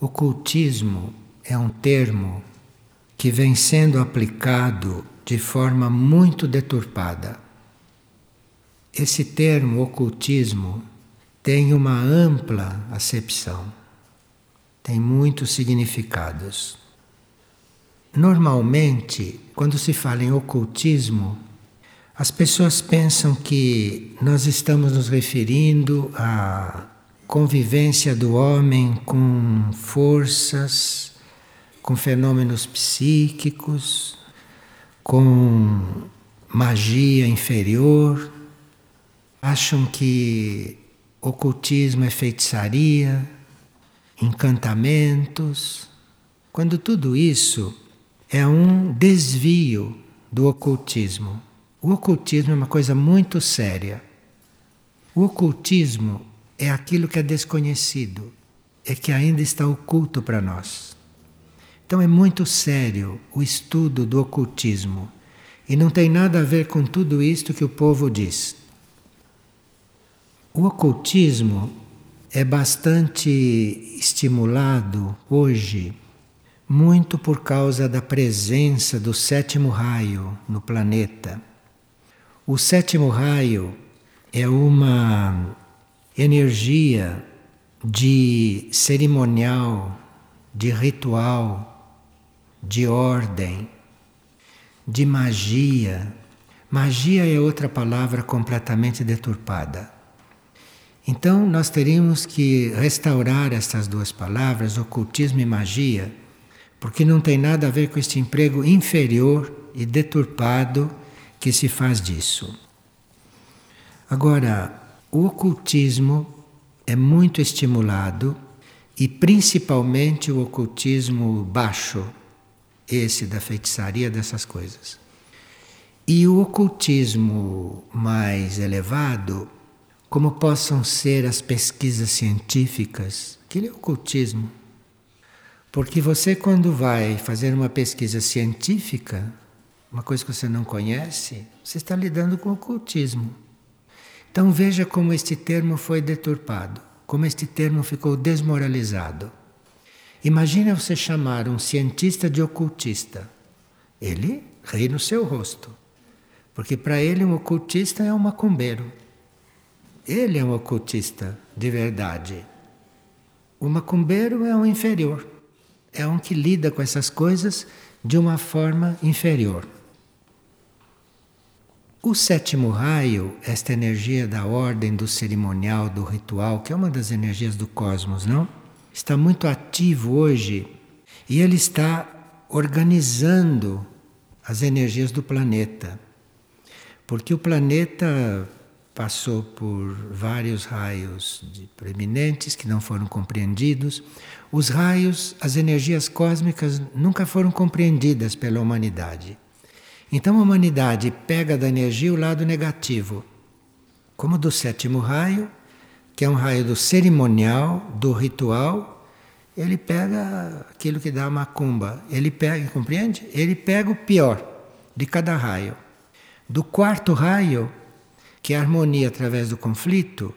Ocultismo é um termo que vem sendo aplicado de forma muito deturpada. Esse termo ocultismo tem uma ampla acepção, tem muitos significados. Normalmente, quando se fala em ocultismo, as pessoas pensam que nós estamos nos referindo à convivência do homem com forças, com fenômenos psíquicos, com magia inferior. Acham que ocultismo é feitiçaria, encantamentos, quando tudo isso é um desvio do ocultismo. O ocultismo é uma coisa muito séria. O ocultismo é aquilo que é desconhecido, é que ainda está oculto para nós. Então é muito sério o estudo do ocultismo e não tem nada a ver com tudo isto que o povo diz. O ocultismo é bastante estimulado hoje, muito por causa da presença do sétimo raio no planeta. O sétimo raio é uma energia de cerimonial, de ritual, de ordem, de magia. Magia é outra palavra completamente deturpada. Então, nós teríamos que restaurar essas duas palavras, ocultismo e magia, porque não tem nada a ver com este emprego inferior e deturpado que se faz disso. Agora, o ocultismo é muito estimulado e principalmente o ocultismo baixo, esse da feitiçaria dessas coisas. E o ocultismo mais elevado, como possam ser as pesquisas científicas, aquele é ocultismo. Porque você, quando vai fazer uma pesquisa científica, uma coisa que você não conhece, você está lidando com o ocultismo. Então veja como este termo foi deturpado, como este termo ficou desmoralizado. Imagine você chamar um cientista de ocultista. Ele ri no seu rosto. Porque para ele um ocultista é um macumbeiro. Ele é um ocultista de verdade. O macumbeiro é um inferior. É um que lida com essas coisas de uma forma inferior. O sétimo raio, esta energia da ordem, do cerimonial, do ritual, que é uma das energias do cosmos, não? Está muito ativo hoje e ele está organizando as energias do planeta. Porque o planeta passou por vários raios preeminentes que não foram compreendidos. Os raios, as energias cósmicas nunca foram compreendidas pela humanidade. Então a humanidade pega da energia o lado negativo, como do sétimo raio, que é um raio do cerimonial, do ritual, ele pega aquilo que dá a macumba, ele pega, compreende? Ele pega o pior de cada raio. Do quarto raio, que é a harmonia através do conflito,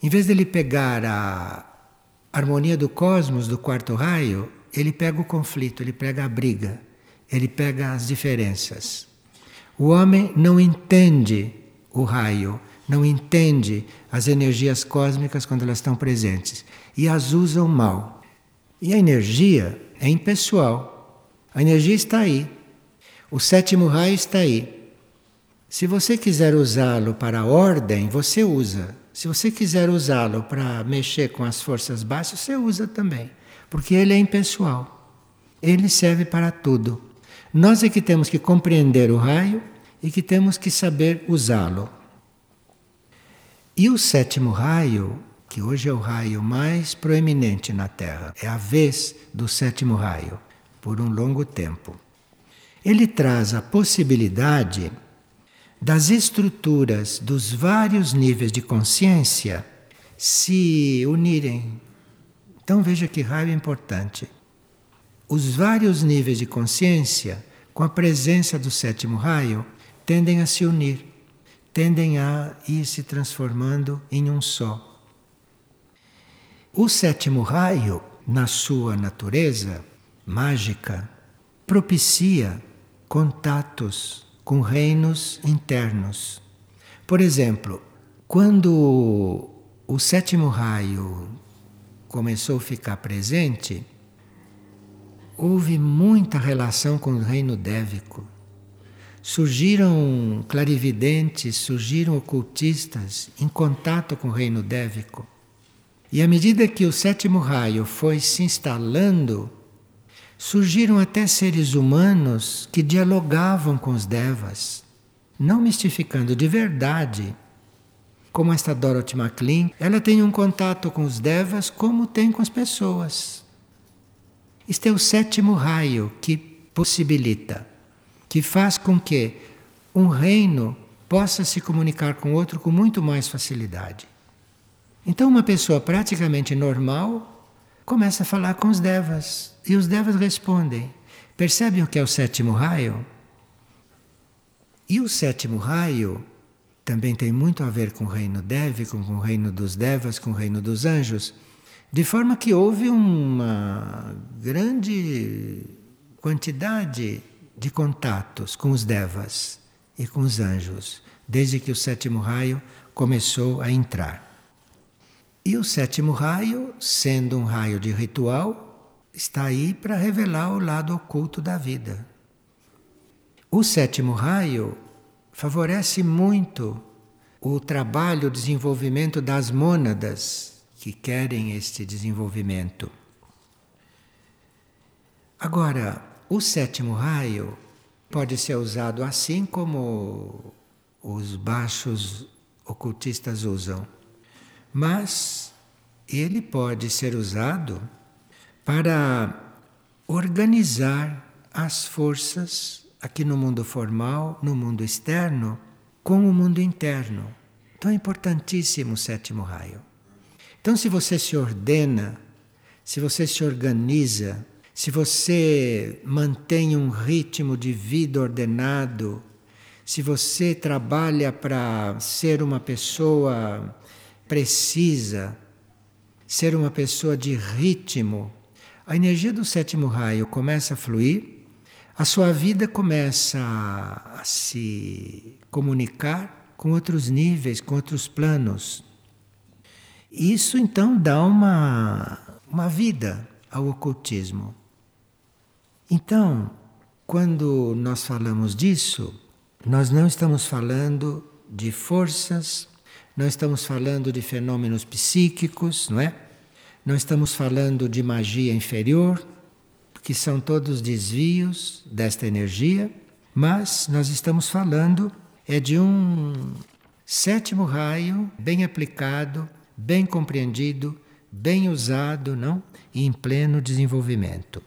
em vez de ele pegar a harmonia do cosmos do quarto raio, ele pega o conflito, ele pega a briga ele pega as diferenças. O homem não entende o raio, não entende as energias cósmicas quando elas estão presentes e as usam mal. E a energia é impessoal. A energia está aí. O sétimo raio está aí. Se você quiser usá-lo para a ordem, você usa. Se você quiser usá-lo para mexer com as forças baixas, você usa também. Porque ele é impessoal. Ele serve para tudo. Nós é que temos que compreender o raio e que temos que saber usá-lo. E o sétimo raio, que hoje é o raio mais proeminente na Terra, é a vez do sétimo raio, por um longo tempo. Ele traz a possibilidade das estruturas dos vários níveis de consciência se unirem. Então veja que raio importante os vários níveis de consciência, com a presença do sétimo raio, tendem a se unir, tendem a ir se transformando em um só. O sétimo raio na sua natureza mágica, propicia contatos com reinos internos. Por exemplo, quando o sétimo raio começou a ficar presente, houve muita relação com o reino dévico. Surgiram clarividentes, surgiram ocultistas em contato com o reino dévico. E à medida que o sétimo raio foi se instalando, surgiram até seres humanos que dialogavam com os devas, não mistificando de verdade. Como esta Dorothy MacLean, ela tem um contato com os devas como tem com as pessoas. Este é o sétimo raio que possibilita, que faz com que um reino possa se comunicar com outro com muito mais facilidade. Então, uma pessoa praticamente normal começa a falar com os devas e os devas respondem. Percebem o que é o sétimo raio? E o sétimo raio também tem muito a ver com o reino dévico, com o reino dos devas, com o reino dos anjos, de forma que houve uma grande quantidade de contatos com os devas e com os anjos, desde que o sétimo raio começou a entrar. E o sétimo raio, sendo um raio de ritual, está aí para revelar o lado oculto da vida. O sétimo raio favorece muito o trabalho, o desenvolvimento das mônadas que querem este desenvolvimento. Agora, o sétimo raio pode ser usado assim como os baixos ocultistas usam mas ele pode ser usado para organizar as forças aqui no mundo formal, no mundo externo, com o mundo interno. Então é importantíssimo o sétimo raio. Então, se você se ordena, se você se organiza, se você mantém um ritmo de vida ordenado, se você trabalha para ser uma pessoa precisa ser uma pessoa de ritmo, a energia do sétimo raio começa a fluir, a sua vida começa a se comunicar com outros níveis, com outros planos. Isso então dá uma, uma vida ao ocultismo. Então, quando nós falamos disso, nós não estamos falando de forças não estamos falando de fenômenos psíquicos, não é? Não estamos falando de magia inferior, que são todos desvios desta energia, mas nós estamos falando é de um sétimo raio bem aplicado, bem compreendido, bem usado, não? E em pleno desenvolvimento.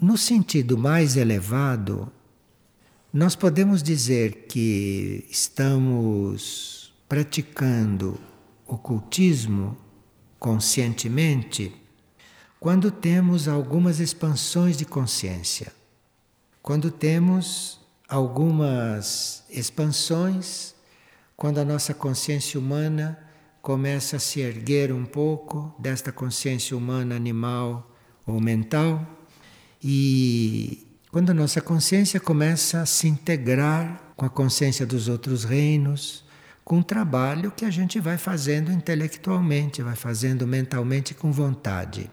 No sentido mais elevado, nós podemos dizer que estamos praticando ocultismo conscientemente quando temos algumas expansões de consciência, quando temos algumas expansões, quando a nossa consciência humana começa a se erguer um pouco desta consciência humana animal ou mental e quando a nossa consciência começa a se integrar com a consciência dos outros reinos, com o trabalho que a gente vai fazendo intelectualmente, vai fazendo mentalmente com vontade.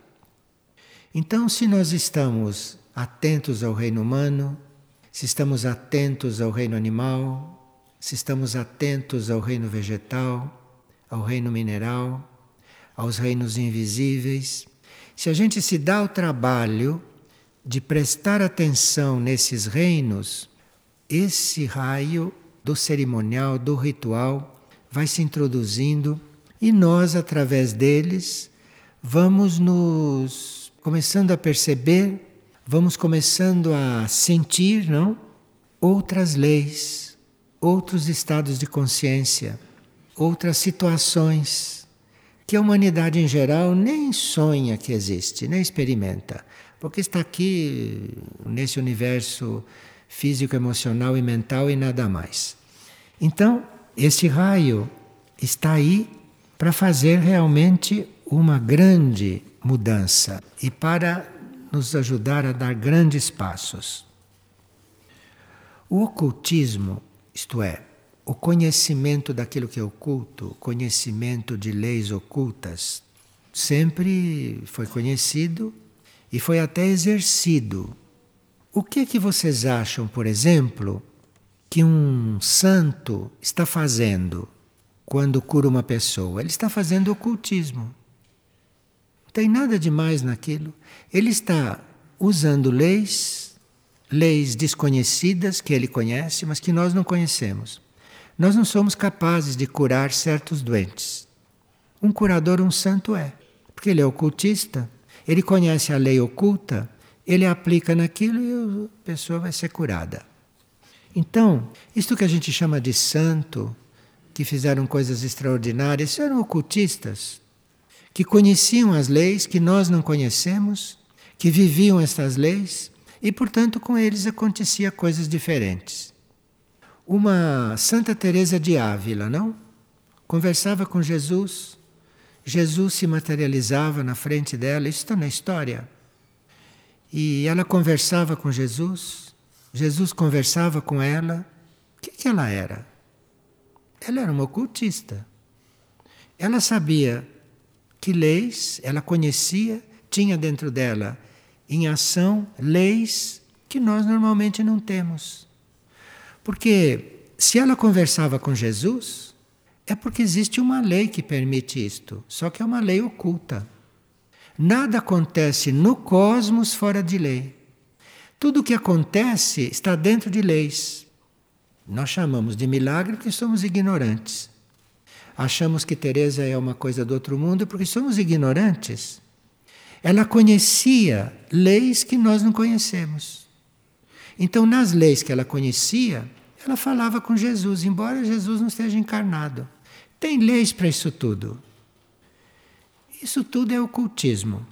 Então, se nós estamos atentos ao reino humano, se estamos atentos ao reino animal, se estamos atentos ao reino vegetal, ao reino mineral, aos reinos invisíveis, se a gente se dá o trabalho de prestar atenção nesses reinos, esse raio do cerimonial, do ritual, vai se introduzindo e nós, através deles, vamos nos começando a perceber, vamos começando a sentir, não? Outras leis, outros estados de consciência, outras situações que a humanidade em geral nem sonha que existe, nem experimenta porque está aqui nesse universo físico, emocional e mental e nada mais. Então, esse raio está aí para fazer realmente uma grande mudança e para nos ajudar a dar grandes passos. O ocultismo, isto é, o conhecimento daquilo que é oculto, conhecimento de leis ocultas, sempre foi conhecido e foi até exercido. O que é que vocês acham, por exemplo, que um santo está fazendo quando cura uma pessoa? Ele está fazendo ocultismo. Não tem nada de mais naquilo. Ele está usando leis, leis desconhecidas que ele conhece, mas que nós não conhecemos. Nós não somos capazes de curar certos doentes. Um curador, um santo é, porque ele é ocultista, ele conhece a lei oculta, ele aplica naquilo e a pessoa vai ser curada. Então, isto que a gente chama de santo, que fizeram coisas extraordinárias, eram ocultistas, que conheciam as leis que nós não conhecemos, que viviam estas leis e, portanto, com eles acontecia coisas diferentes. Uma Santa Teresa de Ávila, não? Conversava com Jesus, Jesus se materializava na frente dela, isso está na história. E ela conversava com Jesus, Jesus conversava com ela. O que, que ela era? Ela era uma ocultista. Ela sabia que leis, ela conhecia, tinha dentro dela em ação leis que nós normalmente não temos. Porque se ela conversava com Jesus, é porque existe uma lei que permite isto, só que é uma lei oculta. Nada acontece no cosmos fora de lei. Tudo o que acontece está dentro de leis. Nós chamamos de milagre porque somos ignorantes. Achamos que Teresa é uma coisa do outro mundo porque somos ignorantes. Ela conhecia leis que nós não conhecemos. Então, nas leis que ela conhecia, ela falava com Jesus, embora Jesus não esteja encarnado. Tem leis para isso tudo. Isso tudo é ocultismo.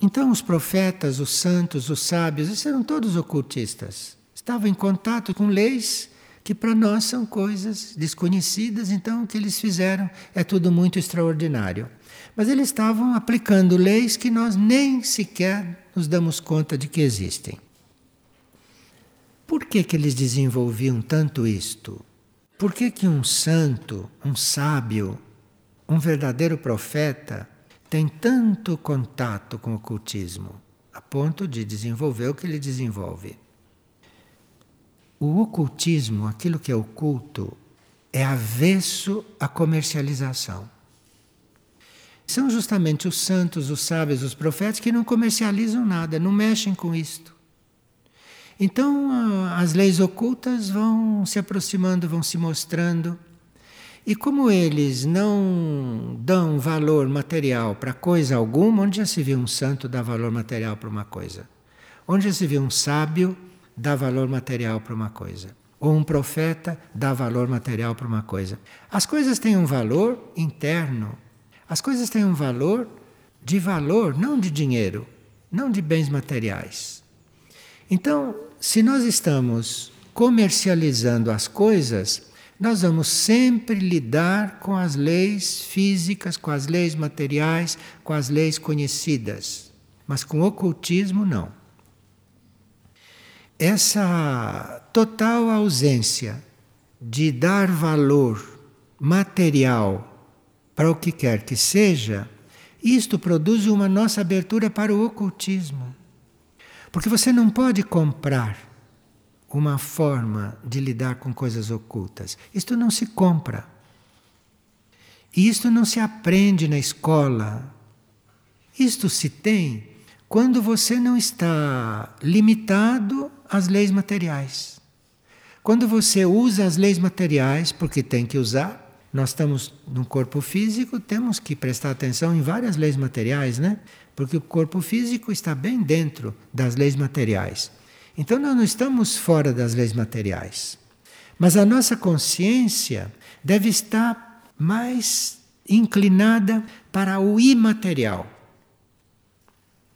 Então, os profetas, os santos, os sábios, eles eram todos ocultistas. Estavam em contato com leis que para nós são coisas desconhecidas, então o que eles fizeram é tudo muito extraordinário. Mas eles estavam aplicando leis que nós nem sequer nos damos conta de que existem. Por que, que eles desenvolviam tanto isto? Por que, que um santo, um sábio, um verdadeiro profeta tem tanto contato com o ocultismo, a ponto de desenvolver o que ele desenvolve? O ocultismo, aquilo que é oculto, é avesso à comercialização. São justamente os santos, os sábios, os profetas que não comercializam nada, não mexem com isto. Então as leis ocultas vão se aproximando, vão se mostrando. E como eles não dão valor material para coisa alguma, onde já se viu um santo dar valor material para uma coisa? Onde já se viu um sábio dá valor material para uma coisa. Ou um profeta dá valor material para uma coisa. As coisas têm um valor interno. As coisas têm um valor de valor, não de dinheiro, não de bens materiais. Então, se nós estamos comercializando as coisas, nós vamos sempre lidar com as leis físicas, com as leis materiais, com as leis conhecidas. Mas com o ocultismo, não essa total ausência de dar valor material para o que quer que seja, isto produz uma nossa abertura para o ocultismo. Porque você não pode comprar uma forma de lidar com coisas ocultas. Isto não se compra. E isto não se aprende na escola. Isto se tem quando você não está limitado às leis materiais. Quando você usa as leis materiais, porque tem que usar, nós estamos no corpo físico, temos que prestar atenção em várias leis materiais, né? Porque o corpo físico está bem dentro das leis materiais. Então nós não estamos fora das leis materiais. Mas a nossa consciência deve estar mais inclinada para o imaterial.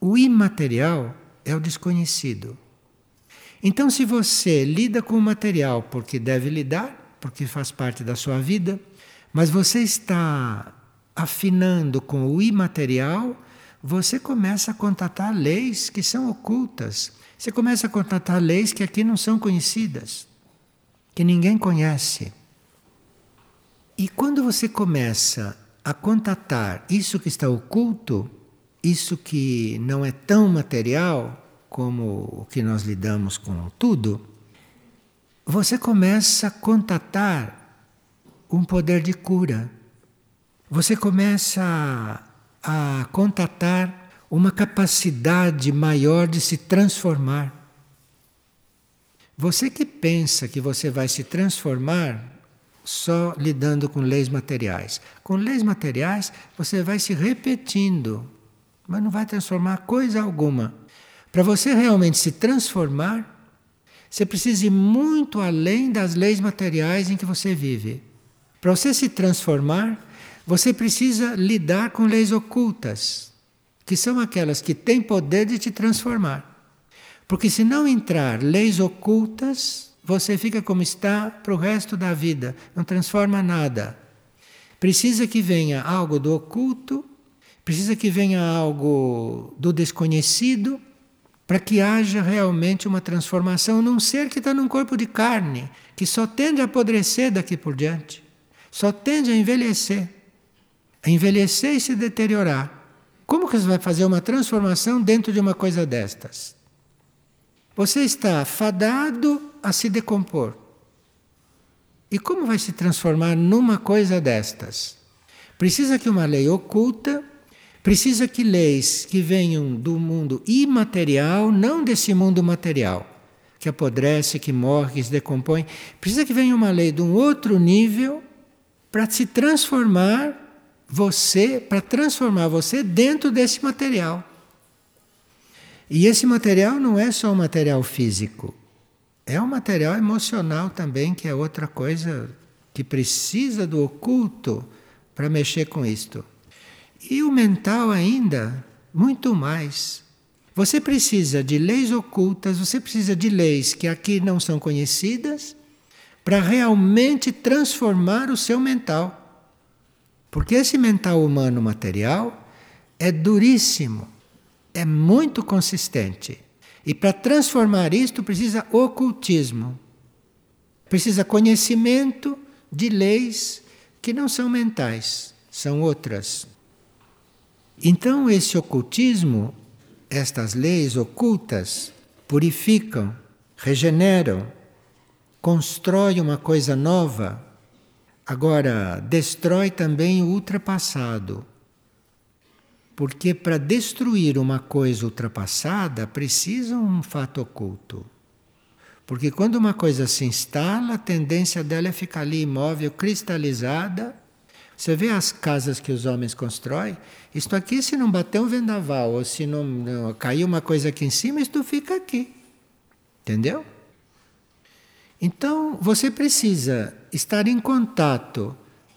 O imaterial é o desconhecido. Então, se você lida com o material porque deve lidar, porque faz parte da sua vida, mas você está afinando com o imaterial, você começa a contatar leis que são ocultas. Você começa a contatar leis que aqui não são conhecidas, que ninguém conhece. E quando você começa a contatar isso que está oculto, isso que não é tão material como o que nós lidamos com tudo, você começa a contatar um poder de cura. Você começa a, a contatar uma capacidade maior de se transformar. Você que pensa que você vai se transformar só lidando com leis materiais. Com leis materiais, você vai se repetindo, mas não vai transformar coisa alguma. Para você realmente se transformar, você precisa ir muito além das leis materiais em que você vive. Para você se transformar, você precisa lidar com leis ocultas, que são aquelas que têm poder de te transformar. Porque se não entrar leis ocultas, você fica como está para o resto da vida, não transforma nada. Precisa que venha algo do oculto, precisa que venha algo do desconhecido para que haja realmente uma transformação num ser que está num corpo de carne, que só tende a apodrecer daqui por diante, só tende a envelhecer, a envelhecer e se deteriorar. Como que você vai fazer uma transformação dentro de uma coisa destas? Você está fadado a se decompor. E como vai se transformar numa coisa destas? Precisa que uma lei oculta Precisa que leis que venham do mundo imaterial, não desse mundo material, que apodrece, que morre, que se decompõe. Precisa que venha uma lei de um outro nível para se transformar você, para transformar você dentro desse material. E esse material não é só um material físico, é um material emocional também, que é outra coisa que precisa do oculto para mexer com isto. E o mental ainda, muito mais. Você precisa de leis ocultas, você precisa de leis que aqui não são conhecidas, para realmente transformar o seu mental. Porque esse mental humano material é duríssimo, é muito consistente. E para transformar isto precisa ocultismo. Precisa conhecimento de leis que não são mentais, são outras. Então, esse ocultismo, estas leis ocultas, purificam, regeneram, constrói uma coisa nova. Agora, destrói também o ultrapassado. Porque para destruir uma coisa ultrapassada precisa um fato oculto. Porque quando uma coisa se instala, a tendência dela é ficar ali imóvel, cristalizada você vê as casas que os homens constroem? Isto aqui, se não bater um vendaval ou se não, não cair uma coisa aqui em cima, isto fica aqui. Entendeu? Então, você precisa estar em contato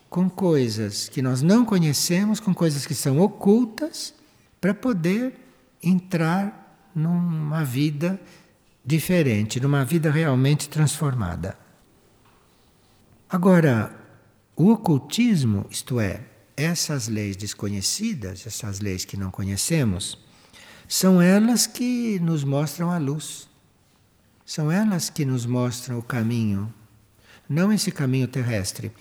com coisas que nós não conhecemos, com coisas que são ocultas, para poder entrar numa vida diferente, numa vida realmente transformada. Agora, o ocultismo, isto é, essas leis desconhecidas, essas leis que não conhecemos, são elas que nos mostram a luz. São elas que nos mostram o caminho, não esse caminho terrestre,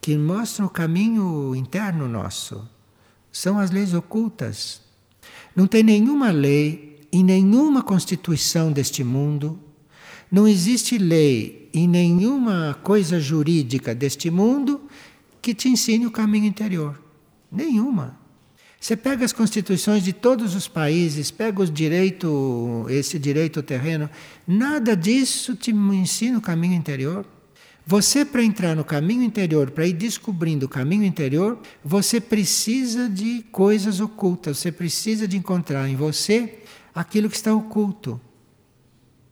que mostram o caminho interno nosso. São as leis ocultas. Não tem nenhuma lei em nenhuma constituição deste mundo, não existe lei em nenhuma coisa jurídica deste mundo que te ensine o caminho interior. Nenhuma. Você pega as constituições de todos os países, pega os direito, esse direito terreno, nada disso te ensina o caminho interior. Você, para entrar no caminho interior, para ir descobrindo o caminho interior, você precisa de coisas ocultas, você precisa de encontrar em você aquilo que está oculto.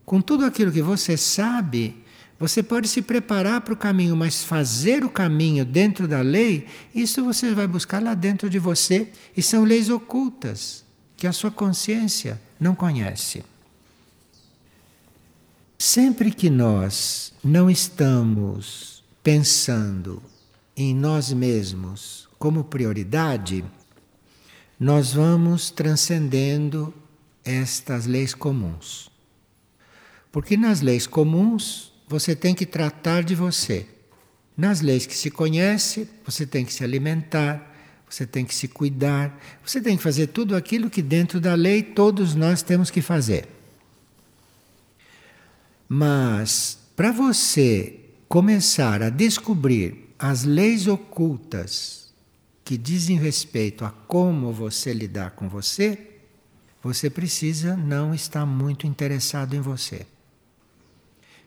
Com tudo aquilo que você sabe, você pode se preparar para o caminho, mas fazer o caminho dentro da lei, isso você vai buscar lá dentro de você. E são leis ocultas que a sua consciência não conhece. Sempre que nós não estamos pensando em nós mesmos como prioridade, nós vamos transcendendo estas leis comuns. Porque nas leis comuns você tem que tratar de você. Nas leis que se conhece, você tem que se alimentar, você tem que se cuidar, você tem que fazer tudo aquilo que dentro da lei todos nós temos que fazer. Mas para você começar a descobrir as leis ocultas que dizem respeito a como você lidar com você, você precisa não estar muito interessado em você.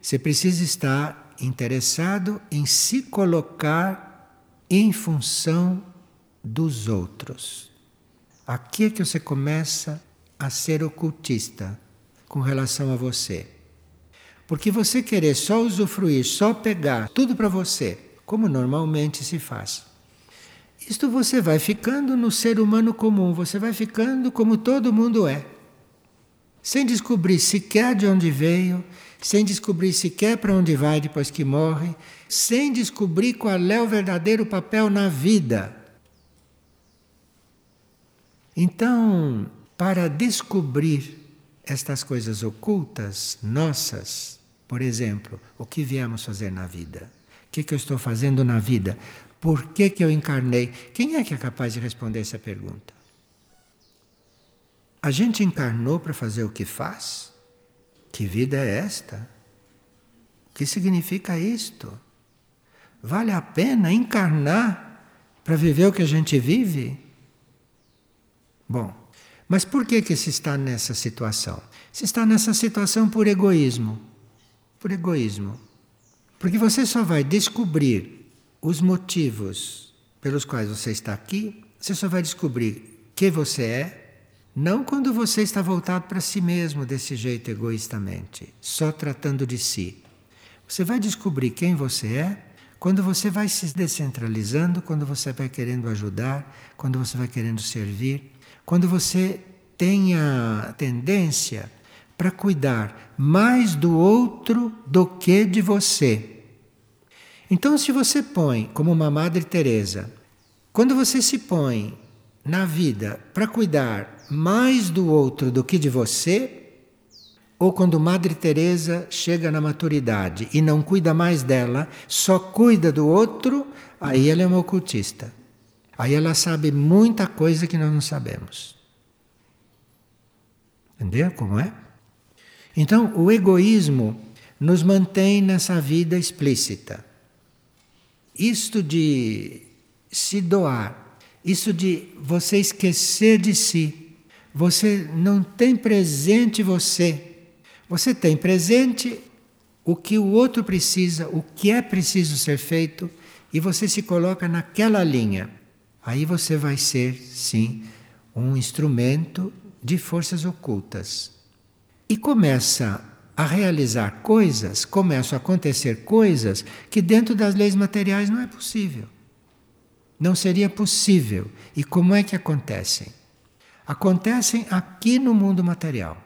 Você precisa estar interessado em se colocar em função dos outros. Aqui é que você começa a ser ocultista com relação a você. Porque você querer só usufruir, só pegar tudo para você, como normalmente se faz. Isto você vai ficando no ser humano comum, você vai ficando como todo mundo é. Sem descobrir sequer de onde veio, sem descobrir sequer para onde vai depois que morre, sem descobrir qual é o verdadeiro papel na vida. Então, para descobrir estas coisas ocultas nossas, por exemplo, o que viemos fazer na vida? O que, que eu estou fazendo na vida? Por que, que eu encarnei? Quem é que é capaz de responder essa pergunta? A gente encarnou para fazer o que faz? Que vida é esta? O que significa isto? Vale a pena encarnar para viver o que a gente vive? Bom, mas por que, que se está nessa situação? Se está nessa situação por egoísmo. Por egoísmo. Porque você só vai descobrir os motivos pelos quais você está aqui, você só vai descobrir quem você é não quando você está voltado para si mesmo desse jeito egoístamente, só tratando de si. Você vai descobrir quem você é quando você vai se descentralizando, quando você vai querendo ajudar, quando você vai querendo servir, quando você tem a tendência para cuidar mais do outro do que de você. Então, se você põe como uma Madre Teresa, quando você se põe na vida para cuidar mais do outro do que de você, ou quando Madre Teresa chega na maturidade e não cuida mais dela, só cuida do outro, aí ela é uma ocultista. Aí ela sabe muita coisa que nós não sabemos. Entendeu como é? Então, o egoísmo nos mantém nessa vida explícita. Isto de se doar isso de você esquecer de si. Você não tem presente você. Você tem presente o que o outro precisa, o que é preciso ser feito, e você se coloca naquela linha. Aí você vai ser, sim, um instrumento de forças ocultas. E começa a realizar coisas, começam a acontecer coisas que dentro das leis materiais não é possível. Não seria possível. E como é que acontecem? Acontecem aqui no mundo material.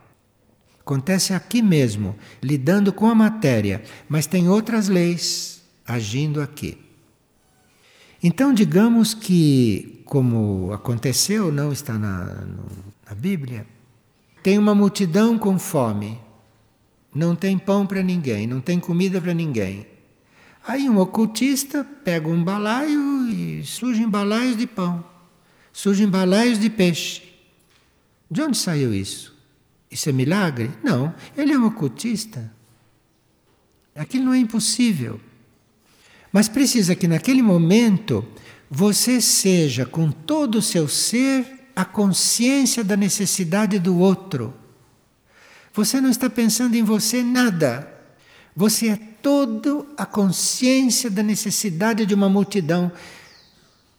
Acontece aqui mesmo, lidando com a matéria, mas tem outras leis agindo aqui. Então, digamos que, como aconteceu, não está na, na Bíblia, tem uma multidão com fome, não tem pão para ninguém, não tem comida para ninguém. Aí um ocultista pega um balaio e surgem balaios de pão, surgem balaios de peixe. De onde saiu isso? Isso é milagre? Não, ele é um ocultista. Aquilo não é impossível. Mas precisa que naquele momento você seja com todo o seu ser a consciência da necessidade do outro. Você não está pensando em você nada. Você é toda a consciência da necessidade de uma multidão.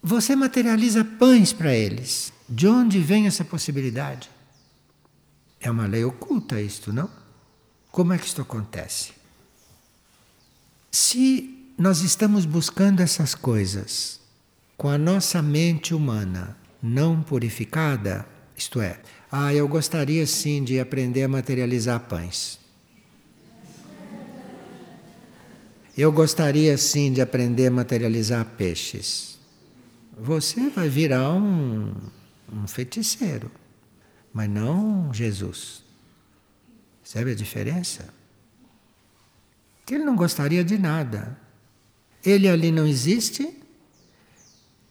Você materializa pães para eles. De onde vem essa possibilidade? É uma lei oculta isto, não? Como é que isto acontece? Se nós estamos buscando essas coisas com a nossa mente humana não purificada, isto é, ah, eu gostaria sim de aprender a materializar pães. eu gostaria sim de aprender a materializar peixes. Você vai virar um, um feiticeiro, mas não Jesus. Sabe a diferença? Que ele não gostaria de nada. Ele ali não existe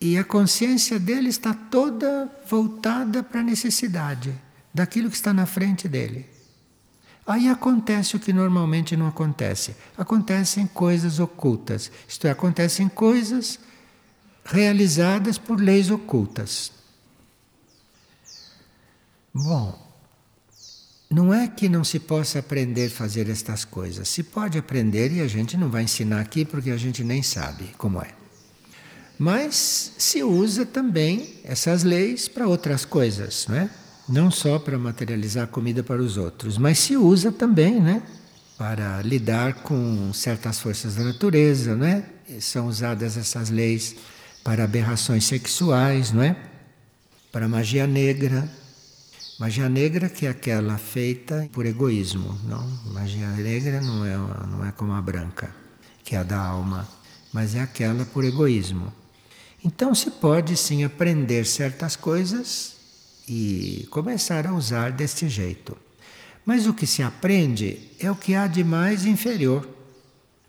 e a consciência dele está toda voltada para a necessidade daquilo que está na frente dele. Aí acontece o que normalmente não acontece. Acontecem coisas ocultas, isto é, acontecem coisas realizadas por leis ocultas. Bom, não é que não se possa aprender a fazer estas coisas. Se pode aprender e a gente não vai ensinar aqui porque a gente nem sabe como é. Mas se usa também essas leis para outras coisas, não é? não só para materializar comida para os outros, mas se usa também, né? Para lidar com certas forças da natureza, não é? São usadas essas leis para aberrações sexuais, não é? Para magia negra. Magia negra que é aquela feita por egoísmo, não? Magia negra não é, não é como a branca, que é a da alma, mas é aquela por egoísmo. Então se pode sim aprender certas coisas e começar a usar deste jeito. Mas o que se aprende é o que há de mais inferior,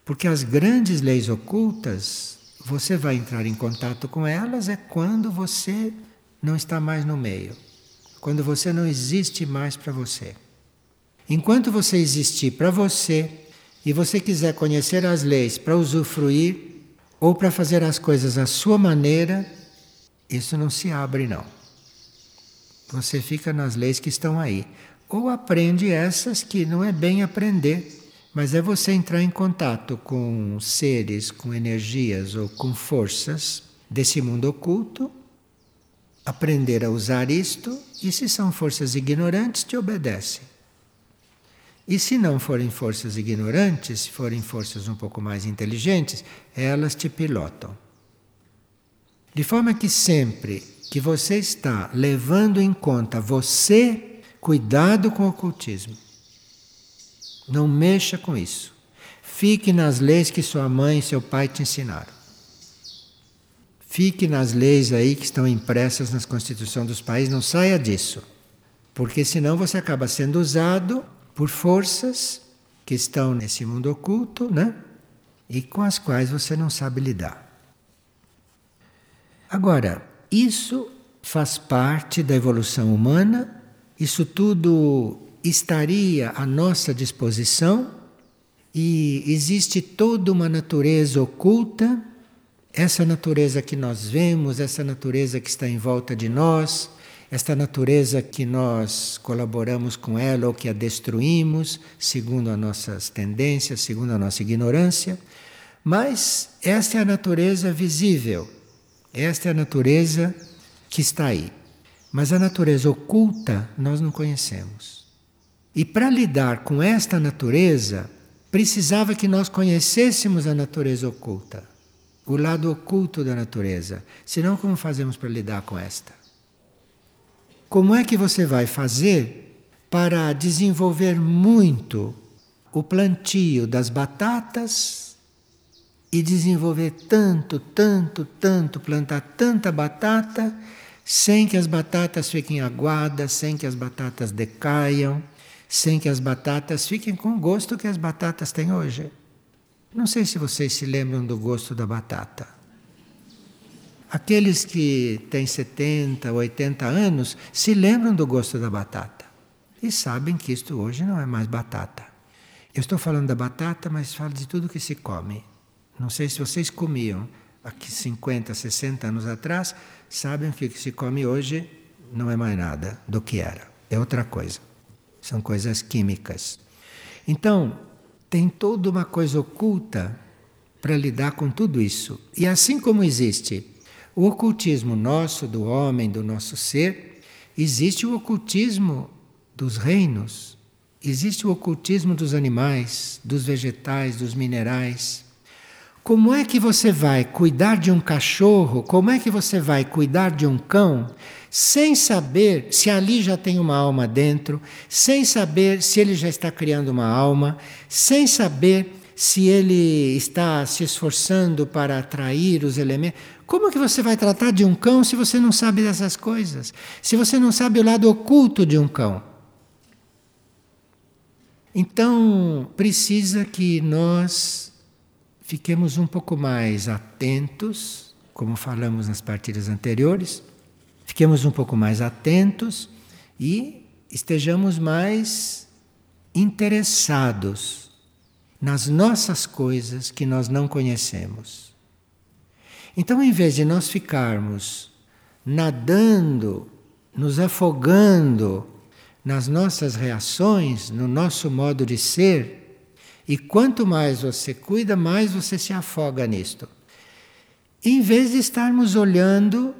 porque as grandes leis ocultas, você vai entrar em contato com elas é quando você não está mais no meio, quando você não existe mais para você. Enquanto você existir para você e você quiser conhecer as leis para usufruir ou para fazer as coisas à sua maneira, isso não se abre não. Você fica nas leis que estão aí. Ou aprende essas que não é bem aprender, mas é você entrar em contato com seres, com energias ou com forças desse mundo oculto, aprender a usar isto, e se são forças ignorantes, te obedecem. E se não forem forças ignorantes, se forem forças um pouco mais inteligentes, elas te pilotam. De forma que sempre que você está levando em conta você, cuidado com o ocultismo. Não mexa com isso. Fique nas leis que sua mãe e seu pai te ensinaram. Fique nas leis aí que estão impressas nas constituições dos países, não saia disso. Porque senão você acaba sendo usado por forças que estão nesse mundo oculto, né? E com as quais você não sabe lidar. Agora, isso faz parte da evolução humana, isso tudo estaria à nossa disposição e existe toda uma natureza oculta, essa natureza que nós vemos, essa natureza que está em volta de nós, esta natureza que nós colaboramos com ela ou que a destruímos, segundo as nossas tendências, segundo a nossa ignorância, mas esta é a natureza visível esta é a natureza que está aí. Mas a natureza oculta nós não conhecemos. E para lidar com esta natureza, precisava que nós conhecêssemos a natureza oculta, o lado oculto da natureza. Senão, como fazemos para lidar com esta? Como é que você vai fazer para desenvolver muito o plantio das batatas e desenvolver tanto, tanto, tanto, plantar tanta batata, sem que as batatas fiquem aguadas, sem que as batatas decaiam, sem que as batatas fiquem com o gosto que as batatas têm hoje. Não sei se vocês se lembram do gosto da batata. Aqueles que têm 70, 80 anos se lembram do gosto da batata e sabem que isto hoje não é mais batata. Eu estou falando da batata, mas falo de tudo que se come. Não sei se vocês comiam aqui 50, 60 anos atrás, sabem que o que se come hoje não é mais nada do que era, é outra coisa. São coisas químicas. Então, tem toda uma coisa oculta para lidar com tudo isso. E assim como existe o ocultismo nosso, do homem, do nosso ser, existe o ocultismo dos reinos, existe o ocultismo dos animais, dos vegetais, dos minerais. Como é que você vai cuidar de um cachorro? Como é que você vai cuidar de um cão sem saber se ali já tem uma alma dentro, sem saber se ele já está criando uma alma, sem saber se ele está se esforçando para atrair os elementos. Como que você vai tratar de um cão se você não sabe dessas coisas? Se você não sabe o lado oculto de um cão? Então, precisa que nós fiquemos um pouco mais atentos, como falamos nas partidas anteriores, fiquemos um pouco mais atentos e estejamos mais interessados nas nossas coisas que nós não conhecemos. Então, em vez de nós ficarmos nadando, nos afogando nas nossas reações, no nosso modo de ser, e quanto mais você cuida, mais você se afoga nisto. Em vez de estarmos olhando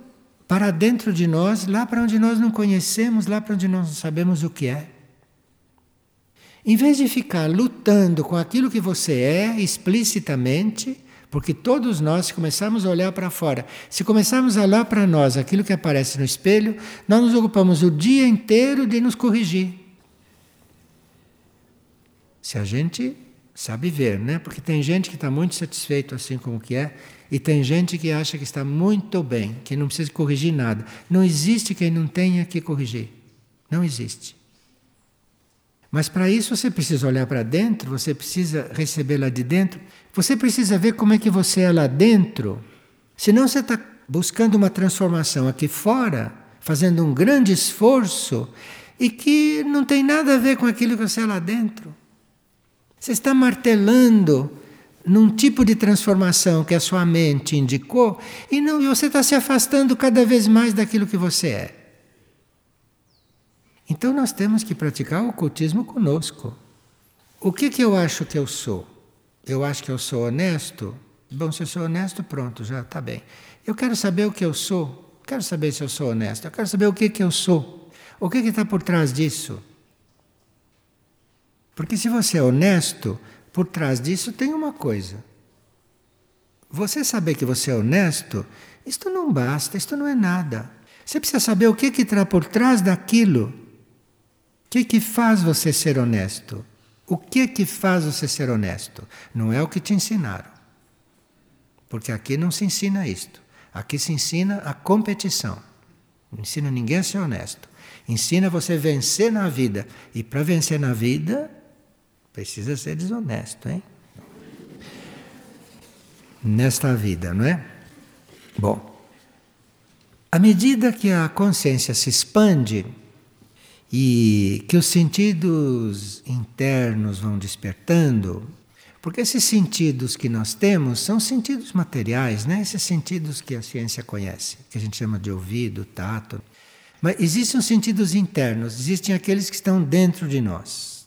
para dentro de nós, lá para onde nós não conhecemos, lá para onde nós não sabemos o que é. Em vez de ficar lutando com aquilo que você é explicitamente, porque todos nós, se começarmos a olhar para fora, se começarmos a olhar para nós aquilo que aparece no espelho, nós nos ocupamos o dia inteiro de nos corrigir. Se a gente sabe ver, né? Porque tem gente que está muito satisfeito assim como que é, e tem gente que acha que está muito bem, que não precisa corrigir nada. Não existe quem não tenha que corrigir. Não existe. Mas para isso você precisa olhar para dentro, você precisa receber lá de dentro, você precisa ver como é que você é lá dentro. Senão você está buscando uma transformação aqui fora, fazendo um grande esforço e que não tem nada a ver com aquilo que você é lá dentro. Você está martelando num tipo de transformação que a sua mente indicou e não, você está se afastando cada vez mais daquilo que você é. Então nós temos que praticar o ocultismo conosco. O que, que eu acho que eu sou? Eu acho que eu sou honesto? Bom, se eu sou honesto, pronto, já está bem. Eu quero saber o que eu sou. Quero saber se eu sou honesto. Eu quero saber o que, que eu sou. O que está por trás disso? Porque se você é honesto, por trás disso tem uma coisa. Você saber que você é honesto, isto não basta, isto não é nada. Você precisa saber o que que está por trás daquilo o que, que faz você ser honesto? O que que faz você ser honesto? Não é o que te ensinaram. Porque aqui não se ensina isto. Aqui se ensina a competição. Não ensina ninguém a ser honesto. Ensina você a vencer na vida. E para vencer na vida, precisa ser desonesto, hein? Nesta vida, não é? Bom, à medida que a consciência se expande, e que os sentidos internos vão despertando, porque esses sentidos que nós temos são sentidos materiais, né? esses sentidos que a ciência conhece, que a gente chama de ouvido, tato. Mas existem os sentidos internos, existem aqueles que estão dentro de nós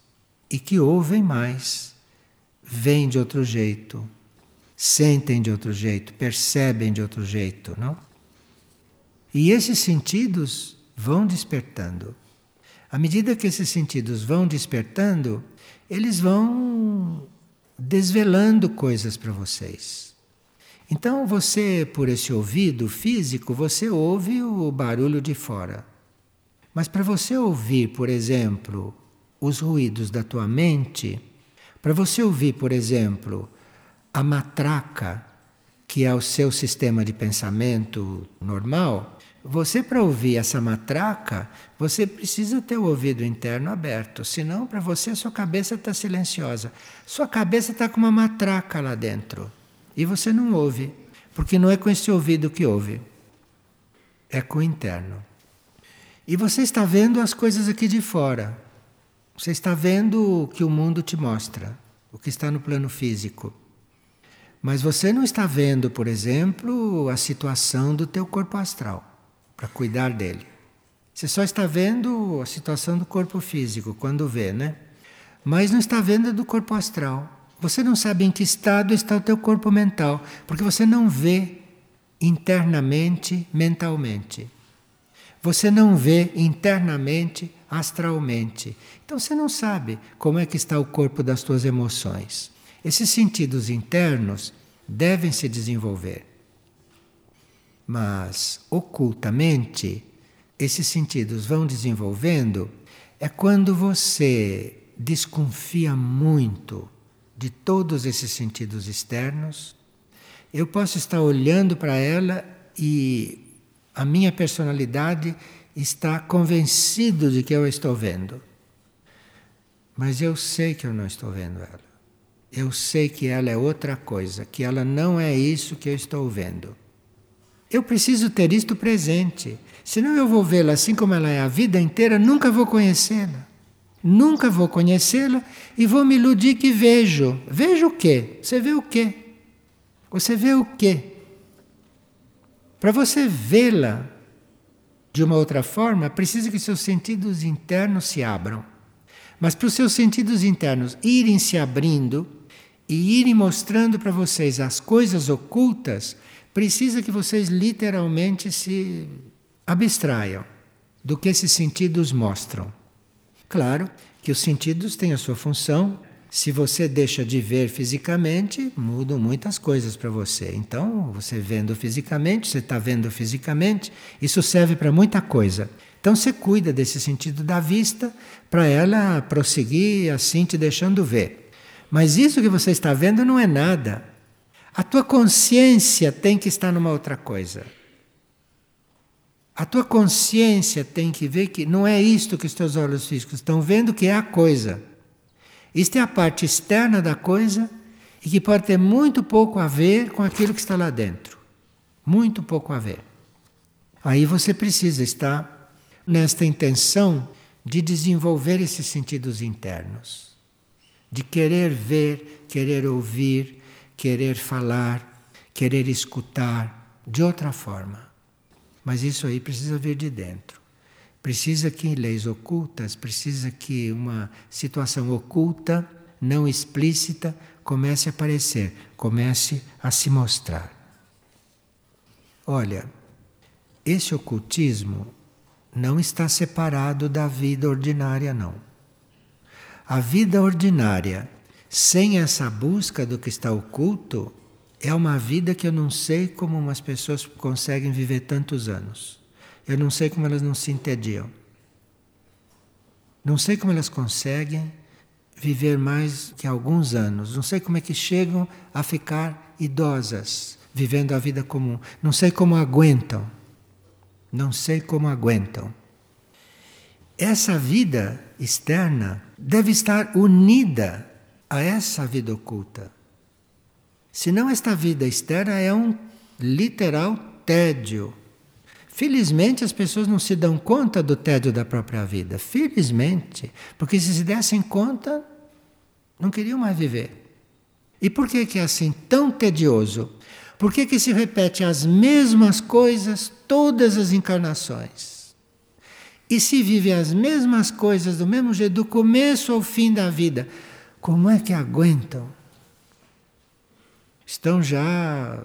e que ouvem mais, veem de outro jeito, sentem de outro jeito, percebem de outro jeito, não? E esses sentidos vão despertando. À medida que esses sentidos vão despertando, eles vão desvelando coisas para vocês. Então você, por esse ouvido físico, você ouve o barulho de fora. Mas para você ouvir, por exemplo, os ruídos da tua mente, para você ouvir, por exemplo, a matraca, que é o seu sistema de pensamento normal, você, para ouvir essa matraca, você precisa ter o ouvido interno aberto, senão, para você, sua cabeça está silenciosa. Sua cabeça está com uma matraca lá dentro. E você não ouve, porque não é com esse ouvido que ouve, é com o interno. E você está vendo as coisas aqui de fora. Você está vendo o que o mundo te mostra, o que está no plano físico. Mas você não está vendo, por exemplo, a situação do teu corpo astral para cuidar dele. Você só está vendo a situação do corpo físico quando vê, né? Mas não está vendo do corpo astral. Você não sabe em que estado está o teu corpo mental, porque você não vê internamente, mentalmente. Você não vê internamente, astralmente. Então você não sabe como é que está o corpo das tuas emoções. Esses sentidos internos devem se desenvolver. Mas ocultamente, esses sentidos vão desenvolvendo é quando você desconfia muito de todos esses sentidos externos. Eu posso estar olhando para ela e a minha personalidade está convencido de que eu estou vendo. Mas eu sei que eu não estou vendo ela. Eu sei que ela é outra coisa, que ela não é isso que eu estou vendo. Eu preciso ter isto presente, senão eu vou vê-la assim como ela é a vida inteira, nunca vou conhecê-la. Nunca vou conhecê-la e vou me iludir que vejo. Vejo o quê? Você vê o quê? Você vê o quê? Para você vê-la de uma outra forma, precisa que seus sentidos internos se abram. Mas para os seus sentidos internos irem se abrindo e irem mostrando para vocês as coisas ocultas, precisa que vocês literalmente se abstraiam do que esses sentidos mostram. Claro que os sentidos têm a sua função. Se você deixa de ver fisicamente, mudam muitas coisas para você. Então, você vendo fisicamente, você está vendo fisicamente, isso serve para muita coisa. Então, você cuida desse sentido da vista para ela prosseguir assim, te deixando ver. Mas isso que você está vendo não é nada. A tua consciência tem que estar numa outra coisa. A tua consciência tem que ver que não é isto que os teus olhos físicos estão vendo, que é a coisa. Isto é a parte externa da coisa e que pode ter muito pouco a ver com aquilo que está lá dentro. Muito pouco a ver. Aí você precisa estar nesta intenção de desenvolver esses sentidos internos, de querer ver, querer ouvir, querer falar, querer escutar de outra forma. Mas isso aí precisa vir de dentro. Precisa que leis ocultas, precisa que uma situação oculta, não explícita, comece a aparecer, comece a se mostrar. Olha, esse ocultismo não está separado da vida ordinária, não. A vida ordinária, sem essa busca do que está oculto, é uma vida que eu não sei como umas pessoas conseguem viver tantos anos. Eu não sei como elas não se entediam. Não sei como elas conseguem viver mais que alguns anos. Não sei como é que chegam a ficar idosas, vivendo a vida comum. Não sei como aguentam. Não sei como aguentam. Essa vida externa deve estar unida a essa vida oculta. Senão, esta vida externa é um literal tédio. Felizmente, as pessoas não se dão conta do tédio da própria vida. Felizmente, porque se se dessem conta, não queriam mais viver. E por que, que é assim tão tedioso? Por que, que se repete as mesmas coisas todas as encarnações? E se vive as mesmas coisas do mesmo jeito, do começo ao fim da vida, como é que aguentam? estão já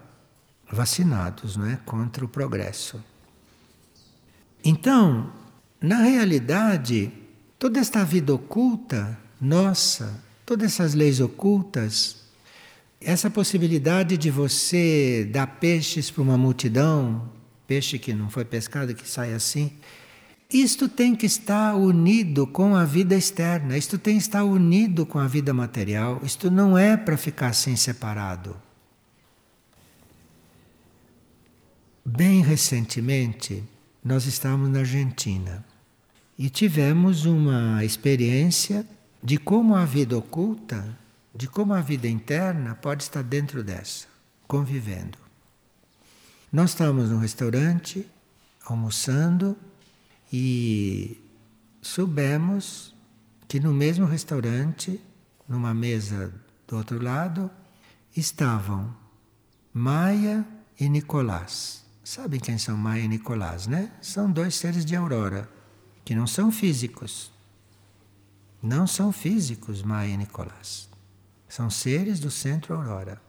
vacinados não é, contra o progresso. Então, na realidade, toda esta vida oculta nossa, todas essas leis ocultas, essa possibilidade de você dar peixes para uma multidão, peixe que não foi pescado, que sai assim, isto tem que estar unido com a vida externa, isto tem que estar unido com a vida material, isto não é para ficar assim separado. Bem recentemente, nós estávamos na Argentina e tivemos uma experiência de como a vida oculta, de como a vida interna pode estar dentro dessa, convivendo. Nós estávamos no restaurante, almoçando, e soubemos que no mesmo restaurante, numa mesa do outro lado, estavam Maia e Nicolás. Sabem quem são Maia e Nicolás, né? São dois seres de aurora, que não são físicos. Não são físicos, Maia e Nicolás. São seres do centro aurora.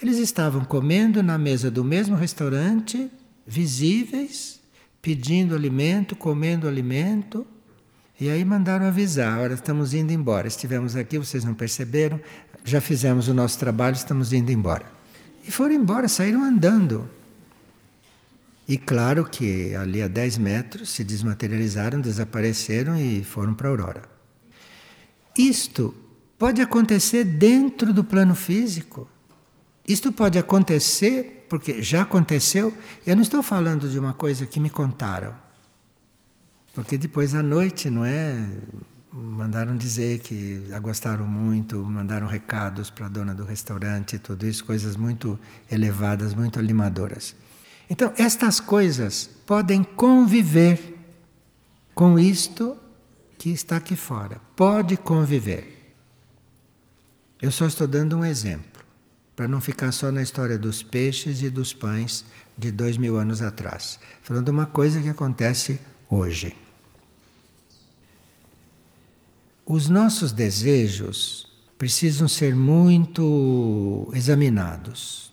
Eles estavam comendo na mesa do mesmo restaurante, visíveis, pedindo alimento, comendo alimento. E aí mandaram avisar: olha, estamos indo embora. Estivemos aqui, vocês não perceberam, já fizemos o nosso trabalho, estamos indo embora. E foram embora, saíram andando. E claro que ali a 10 metros se desmaterializaram, desapareceram e foram para a aurora. Isto pode acontecer dentro do plano físico. Isto pode acontecer, porque já aconteceu. Eu não estou falando de uma coisa que me contaram. Porque depois à noite, não é? Mandaram dizer que gostaram muito, mandaram recados para a dona do restaurante, tudo isso, coisas muito elevadas, muito animadoras. Então, estas coisas podem conviver com isto que está aqui fora. Pode conviver. Eu só estou dando um exemplo, para não ficar só na história dos peixes e dos pães de dois mil anos atrás. Falando de uma coisa que acontece hoje. Os nossos desejos precisam ser muito examinados.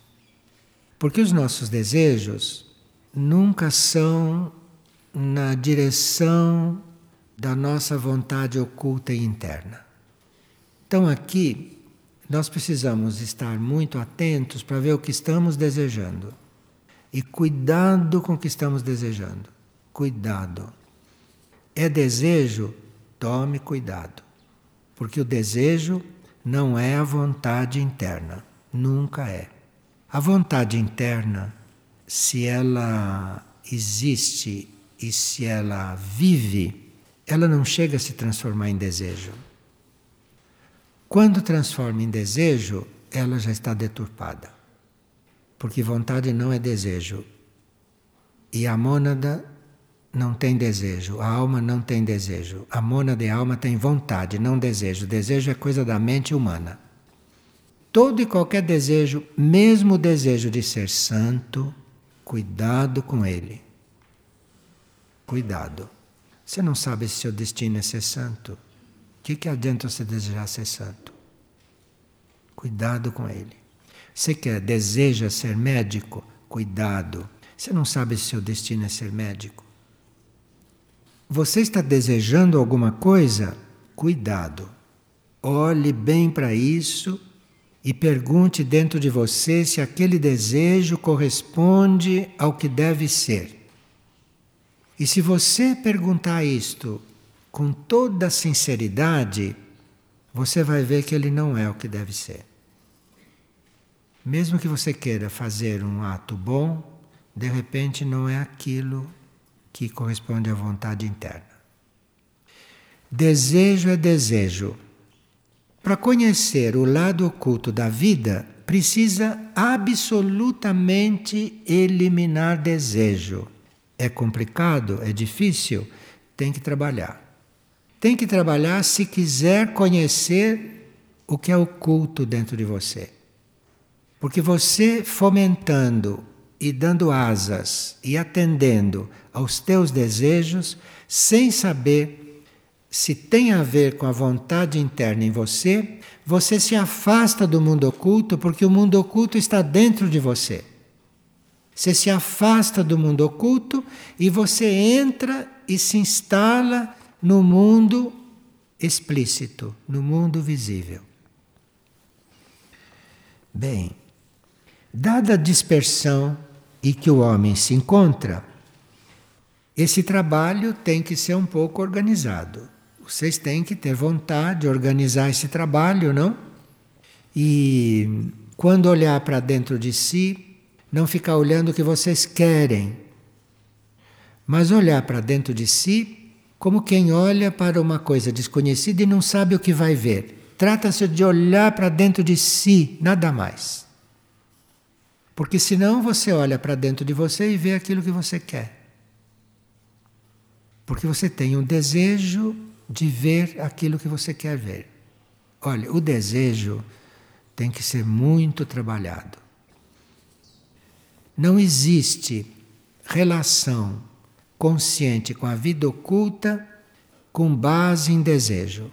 Porque os nossos desejos nunca são na direção da nossa vontade oculta e interna. Então aqui nós precisamos estar muito atentos para ver o que estamos desejando. E cuidado com o que estamos desejando. Cuidado. É desejo? Tome cuidado. Porque o desejo não é a vontade interna. Nunca é. A vontade interna, se ela existe e se ela vive, ela não chega a se transformar em desejo. Quando transforma em desejo, ela já está deturpada. Porque vontade não é desejo. E a mônada não tem desejo, a alma não tem desejo. A mônada e a alma tem vontade, não desejo. Desejo é coisa da mente humana. Todo e qualquer desejo, mesmo o desejo de ser santo, cuidado com ele. Cuidado. Você não sabe se seu destino é ser santo. O que, que adianta você desejar ser santo? Cuidado com ele. Você quer, deseja ser médico? Cuidado. Você não sabe se seu destino é ser médico. Você está desejando alguma coisa? Cuidado. Olhe bem para isso e pergunte dentro de você se aquele desejo corresponde ao que deve ser. E se você perguntar isto com toda sinceridade, você vai ver que ele não é o que deve ser. Mesmo que você queira fazer um ato bom, de repente não é aquilo que corresponde à vontade interna. Desejo é desejo. Para conhecer o lado oculto da vida, precisa absolutamente eliminar desejo. É complicado, é difícil, tem que trabalhar. Tem que trabalhar se quiser conhecer o que é oculto dentro de você. Porque você fomentando e dando asas e atendendo aos teus desejos, sem saber se tem a ver com a vontade interna em você, você se afasta do mundo oculto porque o mundo oculto está dentro de você. Você se afasta do mundo oculto e você entra e se instala no mundo explícito, no mundo visível. Bem, dada a dispersão e que o homem se encontra, esse trabalho tem que ser um pouco organizado. Vocês têm que ter vontade de organizar esse trabalho, não? E quando olhar para dentro de si, não ficar olhando o que vocês querem, mas olhar para dentro de si como quem olha para uma coisa desconhecida e não sabe o que vai ver. Trata-se de olhar para dentro de si, nada mais. Porque senão você olha para dentro de você e vê aquilo que você quer. Porque você tem um desejo de ver aquilo que você quer ver. Olha, o desejo tem que ser muito trabalhado. Não existe relação consciente com a vida oculta com base em desejo.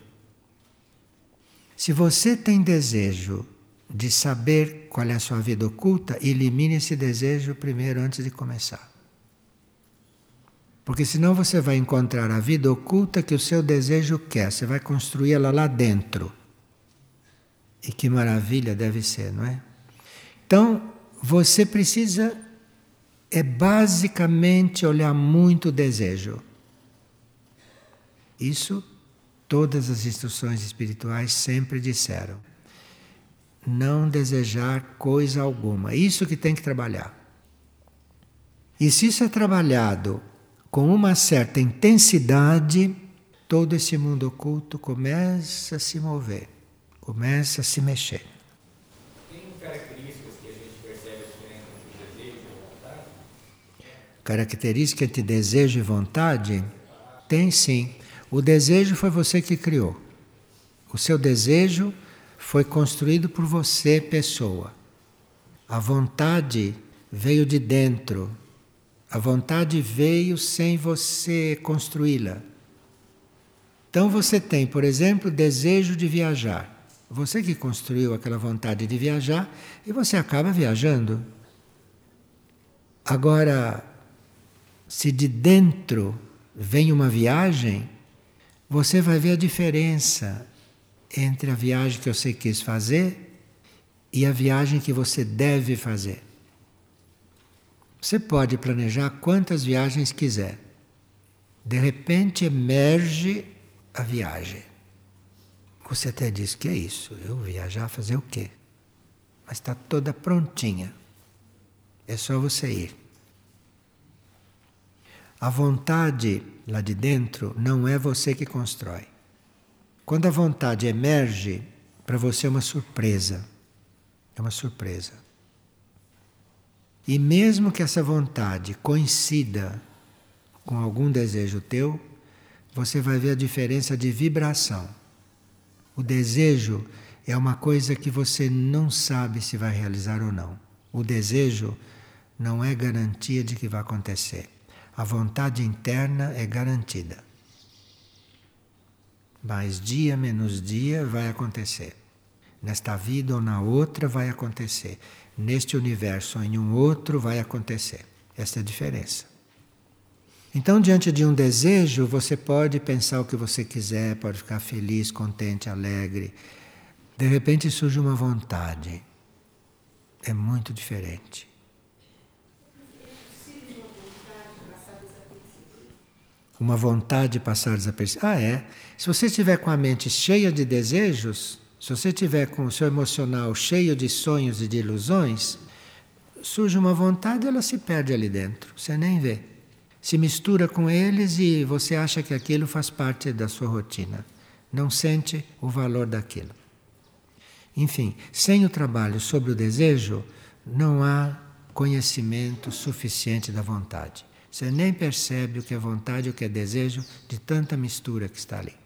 Se você tem desejo de saber qual é a sua vida oculta, elimine esse desejo primeiro antes de começar. Porque senão você vai encontrar a vida oculta que o seu desejo quer, você vai construir ela lá dentro. E que maravilha deve ser, não é? Então, você precisa é basicamente olhar muito o desejo. Isso Todas as instruções espirituais sempre disseram: não desejar coisa alguma. Isso que tem que trabalhar. E se isso é trabalhado com uma certa intensidade, todo esse mundo oculto começa a se mover, começa a se mexer. Tem características que a gente percebe entre desejo e vontade? Característica de desejo e vontade? Tem sim. O desejo foi você que criou. O seu desejo foi construído por você, pessoa. A vontade veio de dentro. A vontade veio sem você construí-la. Então você tem, por exemplo, desejo de viajar. Você que construiu aquela vontade de viajar e você acaba viajando. Agora, se de dentro vem uma viagem, você vai ver a diferença entre a viagem que você quis fazer e a viagem que você deve fazer. Você pode planejar quantas viagens quiser. De repente emerge a viagem. Você até diz que é isso, eu viajar fazer o quê? Mas está toda prontinha. É só você ir. A vontade lá de dentro não é você que constrói. Quando a vontade emerge, para você é uma surpresa. É uma surpresa. E mesmo que essa vontade coincida com algum desejo teu, você vai ver a diferença de vibração. O desejo é uma coisa que você não sabe se vai realizar ou não. O desejo não é garantia de que vai acontecer a vontade interna é garantida. Mas dia menos dia vai acontecer. Nesta vida ou na outra vai acontecer. Neste universo ou em um outro vai acontecer. Esta é a diferença. Então, diante de um desejo, você pode pensar o que você quiser, pode ficar feliz, contente, alegre. De repente surge uma vontade. É muito diferente. uma vontade de passar desapercebido. Ah, é? Se você estiver com a mente cheia de desejos, se você estiver com o seu emocional cheio de sonhos e de ilusões, surge uma vontade, ela se perde ali dentro, você nem vê. Se mistura com eles e você acha que aquilo faz parte da sua rotina. Não sente o valor daquilo. Enfim, sem o trabalho sobre o desejo, não há conhecimento suficiente da vontade. Você nem percebe o que é vontade e o que é desejo de tanta mistura que está ali.